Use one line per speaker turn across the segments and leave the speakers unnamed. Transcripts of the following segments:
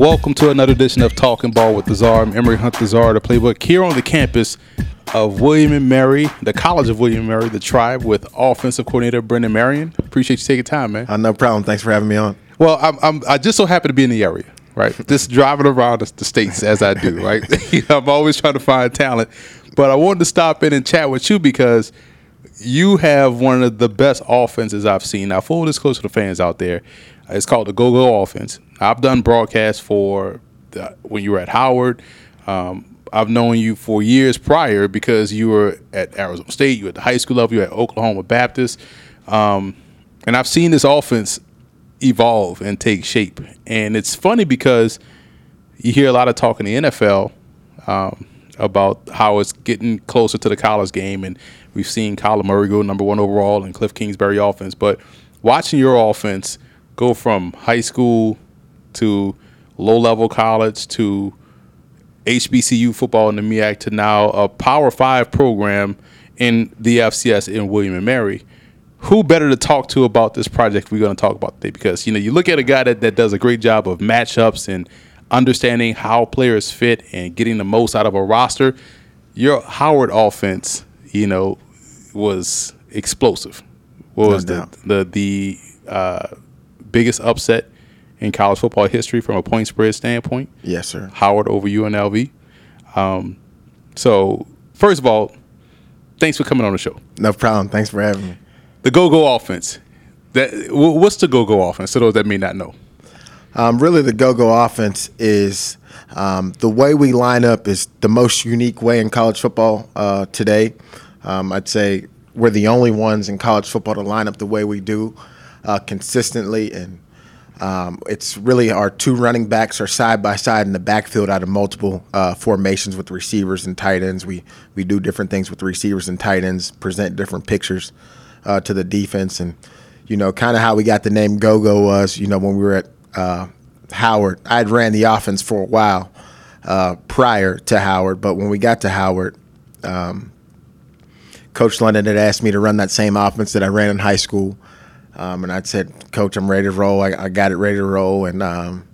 Welcome to another edition of Talking Ball with the Czar. I'm Emory Hunt the Czar, the playbook here on the campus of William and Mary, the College of William and Mary, the tribe with offensive coordinator Brennan Marion. Appreciate you taking time, man.
Uh, no problem. Thanks for having me on.
Well, I'm, I'm I just so happy to be in the area, right? just driving around the, the states as I do, right? You know, I'm always trying to find talent, but I wanted to stop in and chat with you because you have one of the best offenses I've seen. Now, full disclosure to the fans out there, it's called the Go Go Offense. I've done broadcasts for the, when you were at Howard. Um, I've known you for years prior because you were at Arizona State, you were at the high school level, you were at Oklahoma Baptist, um, and I've seen this offense evolve and take shape. And it's funny because you hear a lot of talk in the NFL um, about how it's getting closer to the college game, and we've seen Kyler Murray go number one overall and Cliff Kingsbury offense. But watching your offense go from high school to low level college to HBCU football in the MEAC to now a Power Five program in the FCS in William and Mary. Who better to talk to about this project we're going to talk about today? Because you know, you look at a guy that, that does a great job of matchups and understanding how players fit and getting the most out of a roster. Your Howard offense, you know, was explosive. What was
No
the the the uh, biggest upset in college football history from a point spread standpoint?
Yes, sir.
Howard over UNLV. Um, so first of all, thanks for coming on the show.
No problem. Thanks for having me.
The go go offense. That what's the go go offense? To those that may not know.
Um, really, the go-go offense is um, the way we line up is the most unique way in college football uh, today. Um, I'd say we're the only ones in college football to line up the way we do uh, consistently, and um, it's really our two running backs are side by side in the backfield out of multiple uh, formations with receivers and tight ends. We we do different things with receivers and tight ends, present different pictures uh, to the defense, and you know, kind of how we got the name Go Go was, you know, when we were at uh, Howard. I'd ran the offense for a while uh, prior to Howard, but when we got to Howard, um, Coach London had asked me to run that same offense that I ran in high school. Um, and I said, Coach, I'm ready to roll. I, I got it ready to roll. And, um,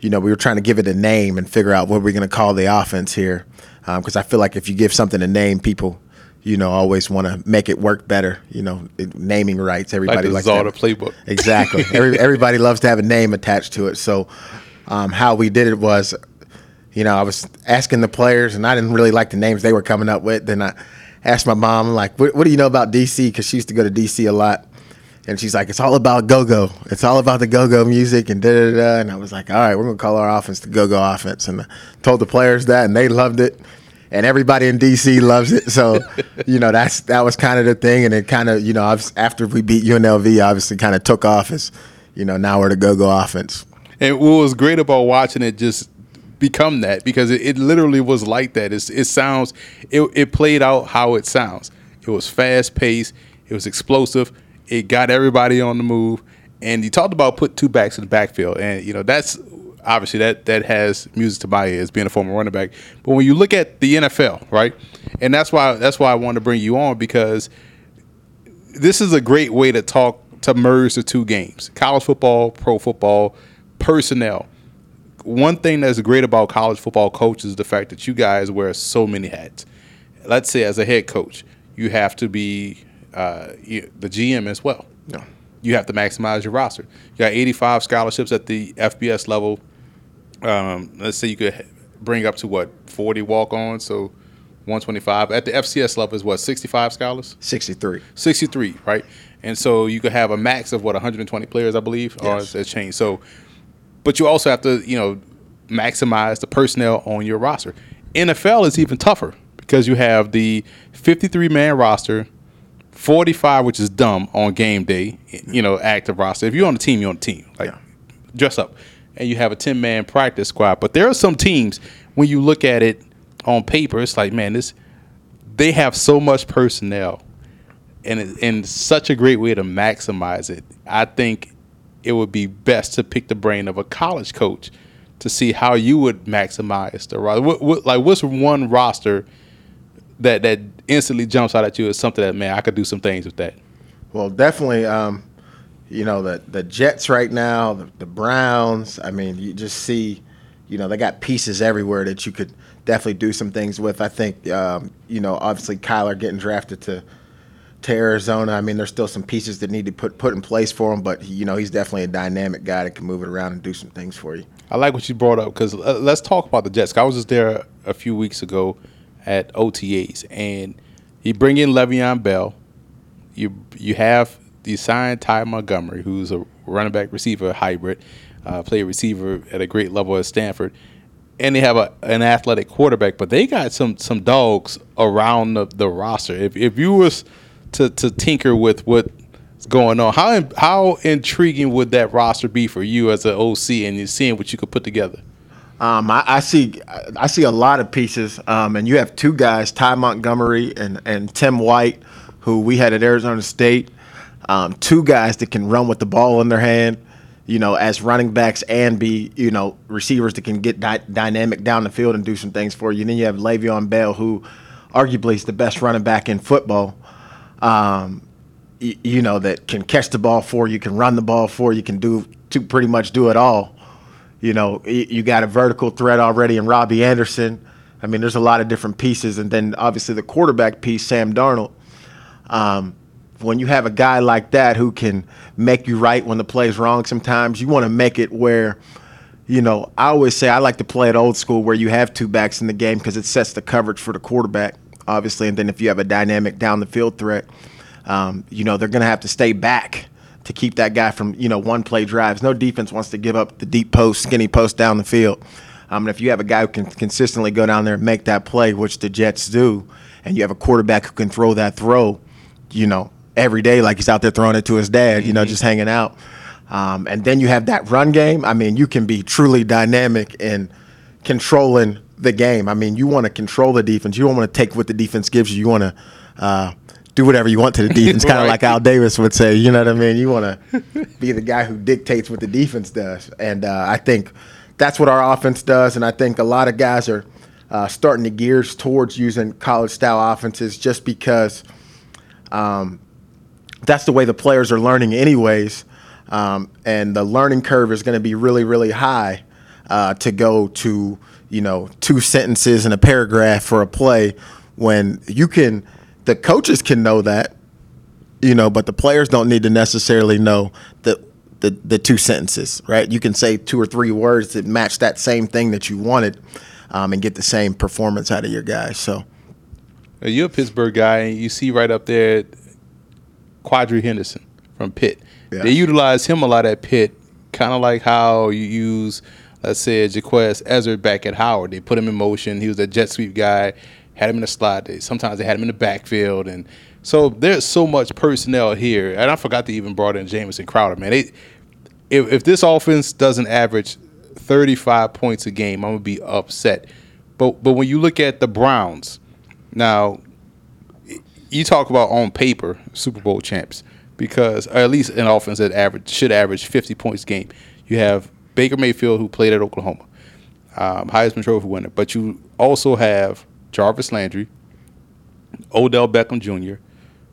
you know, we were trying to give it a name and figure out what we're going to call the offense here. Because I feel like if you give something a name, people, you know, always want to make it work better. You know, it, naming rights. Everybody
like
likes
Czar the playbook.
Exactly. Every, everybody loves to have a name attached to it. So, um, how we did it was, you know, I was asking the players, and I didn't really like the names they were coming up with. Then I asked my mom, like, "What, what do you know about DC?" Because she used to go to DC a lot, and she's like, "It's all about go-go. It's all about the go-go music and da da da." And I was like, "All right, we're gonna call our offense the go-go offense," and I told the players that, and they loved it. And everybody in DC loves it, so you know that's that was kind of the thing, and it kind of you know after we beat UNLV, obviously kind of took off as you know now we're the go-go offense.
And what was great about watching it just become that because it, it literally was like that. It's, it sounds, it, it played out how it sounds. It was fast paced. It was explosive. It got everybody on the move. And you talked about put two backs in the backfield, and you know that's obviously that that has music to my ears, being a former running back. But when you look at the NFL, right, and that's why that's why I wanted to bring you on because this is a great way to talk to merge the two games college football pro football personnel one thing that's great about college football coaches is the fact that you guys wear so many hats let's say as a head coach you have to be uh, you, the gm as well
Yeah.
you have to maximize your roster you got 85 scholarships at the fbs level um, let's say you could bring up to what 40 walk-ons so 125 at the fcs level is what 65 scholars
Sixty-three.
63, right? And so you could have a max of what 120 players, I believe, or
Yes.
it's it's changed. So, but you also have to, you know, maximize the personnel on your roster. NFL is even tougher because you have the 53 man roster, 45, which is dumb on game day, you know, active roster. If you're on the team, you're on the team. Like,
Yeah.
dress up. And you have a 10 man practice squad. But there are some teams, when you look at it on paper, it's like, man, this they have so much personnel and it, and such a great way to maximize it. I think it would be best to pick the brain of a college coach to see how you would maximize the roster. What, what, like, what's one roster that that instantly jumps out at you as something that man, I could do some things with that.
Well, definitely. Um, you know the the Jets right now, the, the Browns. I mean, you just see you know, they got pieces everywhere that you could definitely do some things with. I think, um, you know, obviously Kyler getting drafted to to Arizona. I mean, there's still some pieces that need to put put in place for him, but you know, he's definitely a dynamic guy that can move it around and do some things for you.
I like what you brought up because uh, let's talk about the Jets. I was just there a few weeks ago at OTAs, and you bring in Le'Veon Bell. You you have the signed Ty Montgomery, who's a running back receiver hybrid, uh, play receiver at a great level at Stanford, and they have a, an athletic quarterback. But they got some some dogs around the, the roster. If if you was to to tinker with what's going on, how how intriguing would that roster be for you as an OC and you're seeing what you could put together?
Um, I, I, see, I see a lot of pieces, um, and you have two guys, Ty Montgomery and, and Tim White, who we had at Arizona State. Um, two guys that can run with the ball in their hand, you know, as running backs and be, you know, receivers that can get di- dynamic down the field and do some things for you. And then you have Le'Veon Bell, who arguably is the best running back in football. Um, you know, that can catch the ball for you, can run the ball for you, can do to pretty much do it all. You know, you got a vertical threat already in Robbie Anderson. I mean, there's a lot of different pieces, and then obviously the quarterback piece, Sam Darnold. Um, when you have a guy like that who can make you right when the play's wrong sometimes, you want to make it where, you know, I always say I like to play it old school where you have two backs in the game because it sets the coverage for the quarterback, obviously. And then if you have a dynamic down the field threat, um, you know, they're going to have to stay back to keep that guy from, you know, one play drives. No defense wants to give up the deep post, skinny post down the field. Um, and if you have a guy who can consistently go down there and make that play, which the Jets do, and you have a quarterback who can throw that throw, you know, every day like he's out there throwing it to his dad, you know, just hanging out. Um, and then you have that run game. I mean, you can be truly dynamic in controlling the game. I mean, you want to control the defense. You don't want to take what the defense gives you. You want to uh, do whatever you want to the defense, kind of
Right.
like Al Davis would say. You know what I mean? You want to be the guy who dictates what the defense does. And uh, I think that's what our offense does. And I think a lot of guys are uh, starting to gears towards using college style offenses just because um, that's the way the players are learning anyways um, and the learning curve is going to be really really high uh, to go to you know two sentences and a paragraph for a play when you can the coaches can know that you know but the players don't need to necessarily know the the, the two sentences right you can say two or three words that match that same thing that you wanted um, and get the same performance out of your guys so
You're a Pittsburgh guy, and you see right up there Quadree Henderson from Pitt.
Yeah.
They utilize him a lot at Pitt, kind of like how you use, let's say, Jequez Ezzard back at Howard. They put him in motion. He was a jet sweep guy, had him in the slot. Sometimes they had him in the backfield. And so there's so much personnel here. And I forgot to even brought in Jamison Crowder, man. They, if, if this offense doesn't average 35 points a game, I'm to be upset. But, but when you look at the Browns, now you talk about on paper Super Bowl champs because or at least an offense that average should average 50 points a game. You have Baker Mayfield who played at Oklahoma, um, Heisman Trophy winner, but you also have Jarvis Landry, Odell Beckham Jr.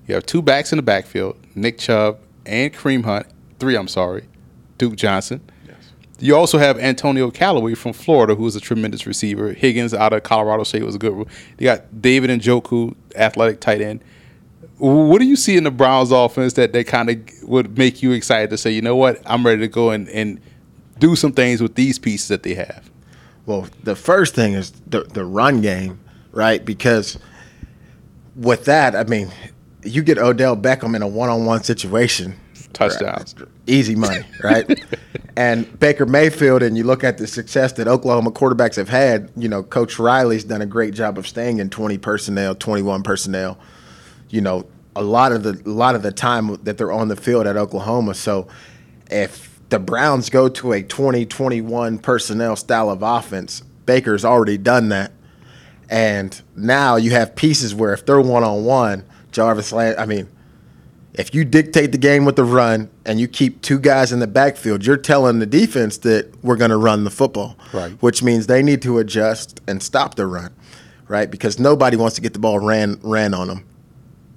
You have two backs in the backfield, Nick Chubb and Kareem Hunt. Three, I'm sorry, Duke Johnson. Yes. You also have Antonio Callaway from Florida, who's a tremendous receiver. Higgins out of Colorado State was a good one. You got David Njoku, athletic tight end. What do you see in the Browns offense that, that kind of would make you excited to say, you know what, I'm ready to go and, and do some things with these pieces that they have?
Well, the first thing is the the run game, right? Because with that, I mean, you get Odell Beckham in a one-on-one situation,
Touchdowns.
easy money, right? and Baker Mayfield, and you look at the success that Oklahoma quarterbacks have had. You know, Coach Riley's done a great job of staying in 20 personnel, 21 personnel. You know, a lot of the a lot of the time that they're on the field at Oklahoma. So, if the Browns go to a 20 21 personnel style of offense, Baker's already done that. And now you have pieces where if they're one on one, Jarvis Land, I mean, if you dictate the game with the run and you keep two guys in the backfield, you're telling the defense that we're going to run the football.
Right.
Which means they need to adjust and stop the run, right? Because nobody wants to get the ball ran ran on them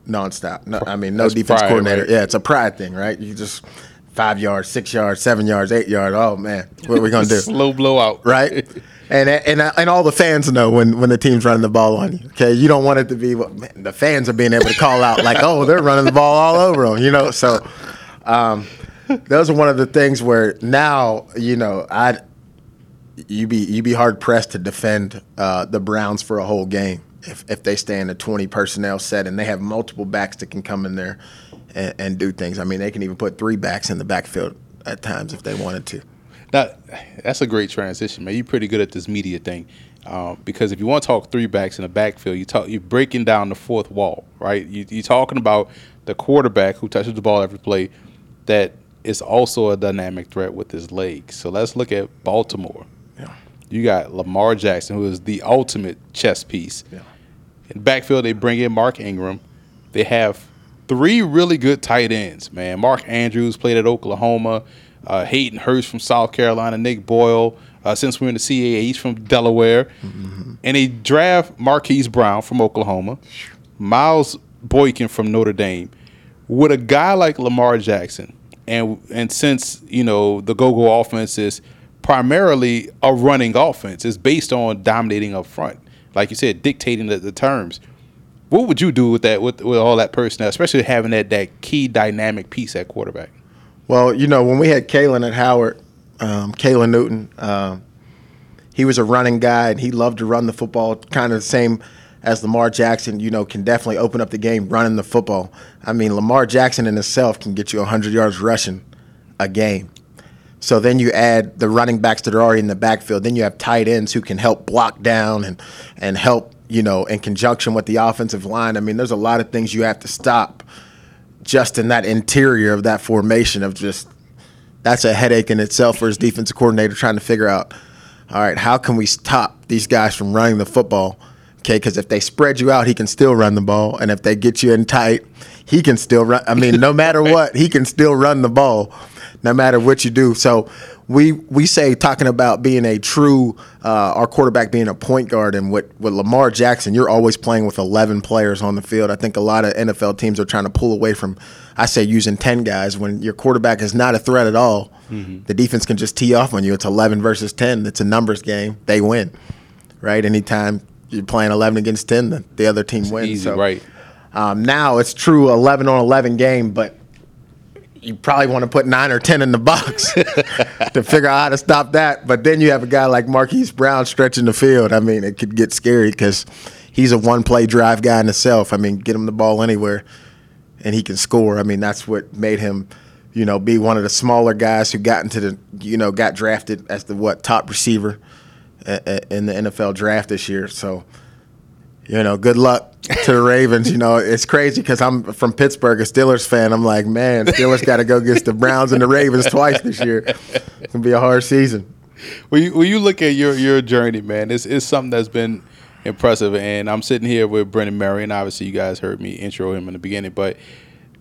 nonstop. No, I mean, no
That's
defense
pride,
coordinator.
right?
Yeah, it's a pride thing, right? You just five yards, six yards, seven yards, eight yards. Oh man, what are we gonna do?
Slow blowout,
right? And, and and all the fans know when, when the team's running the ball on you. Okay, you don't want it to be what man, the fans are being able to call out like, oh, they're running the ball all over them. You know, so um, those are one of the things where now you know I you be you be hard pressed to defend uh, the Browns for a whole game if if they stay in a twenty personnel set and they have multiple backs that can come in there and, and do things. I mean, they can even put three backs in the backfield at times if they wanted to.
Now, that's a great transition, man. You're pretty good at this media thing. Um, because if you want to talk three backs in the backfield, you talk you're breaking down the fourth wall, right? You, you're talking about the quarterback who touches the ball every play, that is also a dynamic threat with his legs. So let's look at Baltimore. Yeah. You got Lamar Jackson, who is the ultimate chess piece. Yeah. In backfield, they bring in Mark Ingram. They have three really good tight ends, man. Mark Andrews played at Oklahoma uh, Hayden Hurst from South Carolina, Nick Boyle. Uh, since we're in the CAA, he's from Delaware. Mm-hmm. And they draft Marquise Brown from Oklahoma, Miles Boykin from Notre Dame. With a guy like Lamar Jackson, and and since you know the go-go offense is primarily a running offense, it's based on dominating up front, like you said, dictating the, the terms. What would you do with that, with, with all that personnel, especially having that that key dynamic piece at quarterback?
Well, you know, when we had Caylin at Howard, um, Caylin Newton, um, he was a running guy and he loved to run the football, kind of the same as Lamar Jackson, you know, can definitely open up the game running the football. I mean, Lamar Jackson in itself can get you 100 yards rushing a game. So then you add the running backs that are already in the backfield. Then you have tight ends who can help block down and, and help, you know, in conjunction with the offensive line. I mean, there's a lot of things you have to stop just in that interior of that formation of just that's a headache in itself for his defensive coordinator trying to figure out all right how can we stop these guys from running the football? Okay because if they spread you out he can still run the ball. And if they get you in tight he can still run i mean no matter what he can still run the ball no matter what you do. So we we say talking about being a true uh, our quarterback being a point guard and with with Lamar Jackson, you're always playing with 11 players on the field. I think a lot of NFL teams are trying to pull away from I say using 10 guys when your quarterback is not a threat at all. Mm-hmm. The defense can just tee off on you. It's 11 versus 10. It's a numbers game. They win, right? Anytime you're playing 11 against 10, the, the other team
it's
wins.
Easy,
so,
right?
Um, now it's true 11 on 11 game, but you probably want to put nine or ten in the box to figure out how to stop that. But then you have a guy like Marquise Brown stretching the field. I mean, it could get scary because he's a one-play drive guy in himself. I mean, get him the ball anywhere, and he can score. I mean, that's what made him, you know, be one of the smaller guys who got into the, you know, got drafted as the what top receiver uh, uh, in the NFL draft this year. So you know, good luck to the Ravens. You know, it's crazy because I'm from Pittsburgh, a Steelers fan. I'm like, man, Steelers got to go against the Browns and the Ravens twice this year. It's gonna be a hard season.
When you, you look at your your journey, man, it's it's something that's been impressive. And I'm sitting here with Brennan Marion. Obviously, you guys heard me intro him in the beginning, but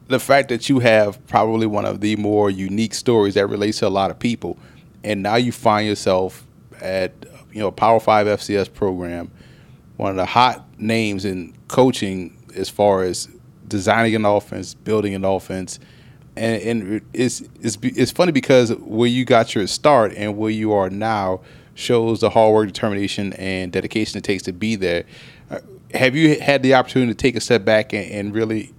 the fact that you have probably one of the more unique stories that relates to a lot of people, and now you find yourself at you know a Power Five FCS program one of the hot names in coaching as far as designing an offense, building an offense, and, and it's it's it's funny because where you got your start and where you are now shows the hard work, determination, and dedication it takes to be there. Uh, have you had the opportunity to take a step back and, and really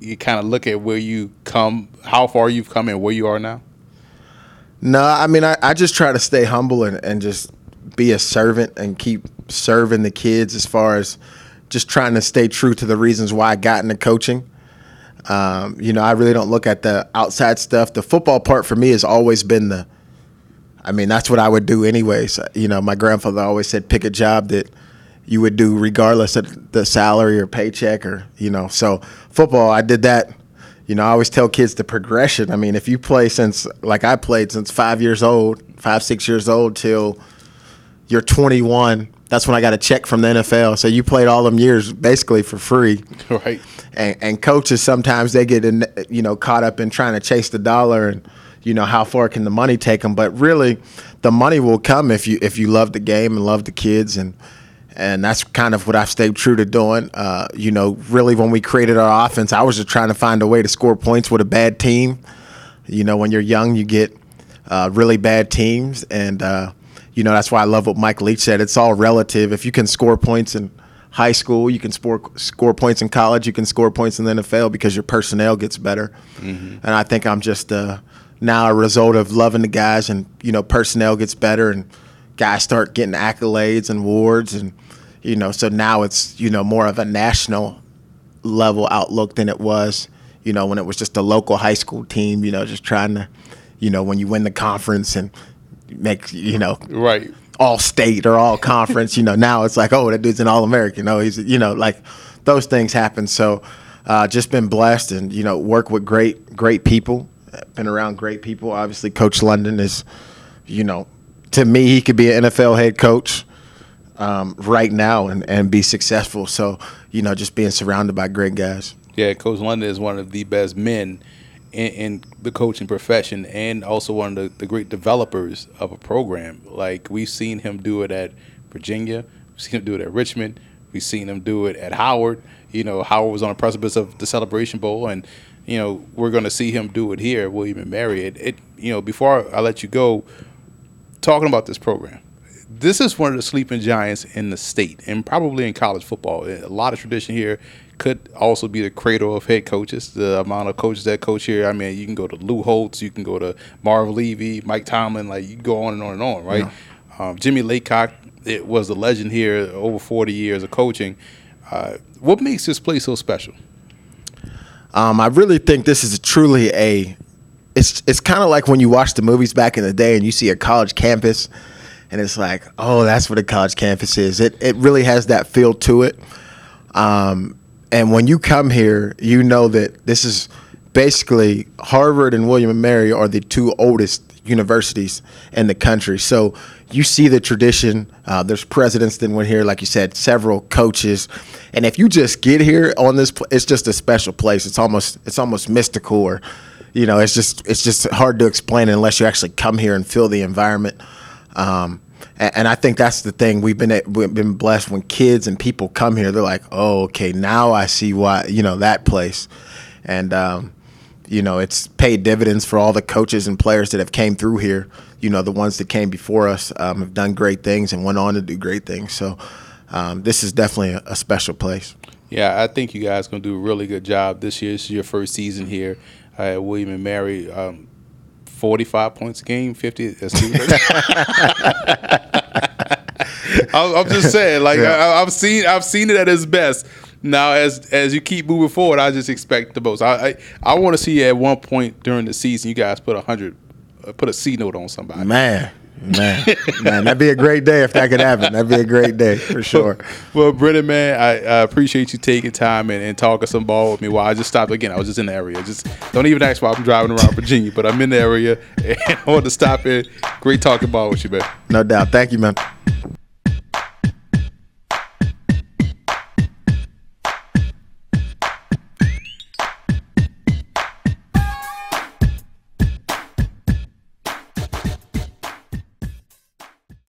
you kind of look at where you come, how far you've come, and where you are now?
No, I mean I, I just try to stay humble and, and just be a servant and keep serving the kids as far as just trying to stay true to the reasons why I got into coaching. Um, you know, I really don't look at the outside stuff. The football part for me has always been the, I mean, that's what I would do anyways. You know, my grandfather always said pick a job that you would do regardless of the salary or paycheck or, you know, so football, I did that. You know, I always tell kids the progression. I mean, if you play since, like I played since five years old, five, six years old till you're 21, that's when I got a check from the NFL. So you played all them years basically for free.
Right.
And, and coaches sometimes they get in, you know caught up in trying to chase the dollar and you know how far can the money take them. But really, the money will come if you if you love the game and love the kids and and that's kind of what I've stayed true to doing. Uh, you know, really when we created our offense, I was just trying to find a way to score points with a bad team. You know, when you're young, you get uh, really bad teams, and uh, you know that's why I love what Mike Leach said. It's all relative. If you can score points in high school, you can score score points in college, you can score points in the NFL because your personnel gets better. Mm-hmm. And I think I'm just uh, now a result of loving the guys, and you know, personnel gets better, and guys start getting accolades and awards, and you know, so now it's you know more of a national level outlook than it was, you know, when it was just a local high school team, you know, just trying to, you know, when you win the conference and make, you know,
right,
all state or all conference, you know, now it's like, oh, that dude's an all American. Oh, he's, you know, like those things happen. So, uh, just been blessed and you know work with great great people. Been around great people. Obviously, Coach London is, you know, to me he could be an NFL head coach um, right now and, and be successful. So you know, just being surrounded by great guys.
Yeah, Coach London is one of the best men in, in the coaching profession, and also one of the, the, great developers of a program. Like we've seen him do it at Virginia, we've seen him do it at Richmond, we've seen him do it at Howard. You know, Howard was on the precipice of the Celebration Bowl, and you know we're going to see him do it here, William and Mary. It, it, you know, before I let you go, talking about this program this is one of the sleeping giants in the state and probably in college football. A lot of tradition here could also be the cradle of head coaches. The amount of coaches that coach here. I mean, you can go to Lou Holtz, you can go to Marv Levy, Mike Tomlin. Like you go on and on and on, right? Yeah. Um, Jimmy Laycock, it was a legend here, over 40 years of coaching. Uh, what makes this place so special?
Um, I really think this is truly a. It's it's kind of like when you watch the movies back in the day and you see a college campus and it's like, oh, that's what a college campus is. It it really has that feel to it. Um, and when you come here, you know that this is basically Harvard and William and Mary are the two oldest universities in the country. So you see the tradition. Uh, there's presidents that went here, like you said, several coaches, and if you just get here on this, it's just a special place. It's almost it's almost mystical, or you know, it's just it's just hard to explain unless you actually come here and feel the environment. Um, and, I think that's the thing we've been we've been blessed when kids and people come here. They're like, oh, okay, now I see why you know that place, and um, you know it's paid dividends for all the coaches and players that have came through here. You know the ones that came before us um, have done great things and went on to do great things. So um, this is definitely a, a special place.
Yeah, I think you guys to do a really good job this year. This is your first season here at William and Mary. Um, 45 points a game, 50. That's too I'm just saying, like yeah. I, have seen, I've seen it at its best. Now, as as you keep moving forward, I just expect the most. I I, I want to see at one point during the season, you guys put a hundred, uh, put a C note on somebody.
Man, Man, man, that'd be a great day if that could happen. That'd be a great day for sure.
Well, Brennan, man, I, I appreciate you taking time and, and, talking some ball with me. While I just stopped again, I was just in the area. Just don't even ask why I'm driving around Virginia, but I'm in the area and I want to stop in. Great talking ball with you, man.
No doubt. Thank you, man.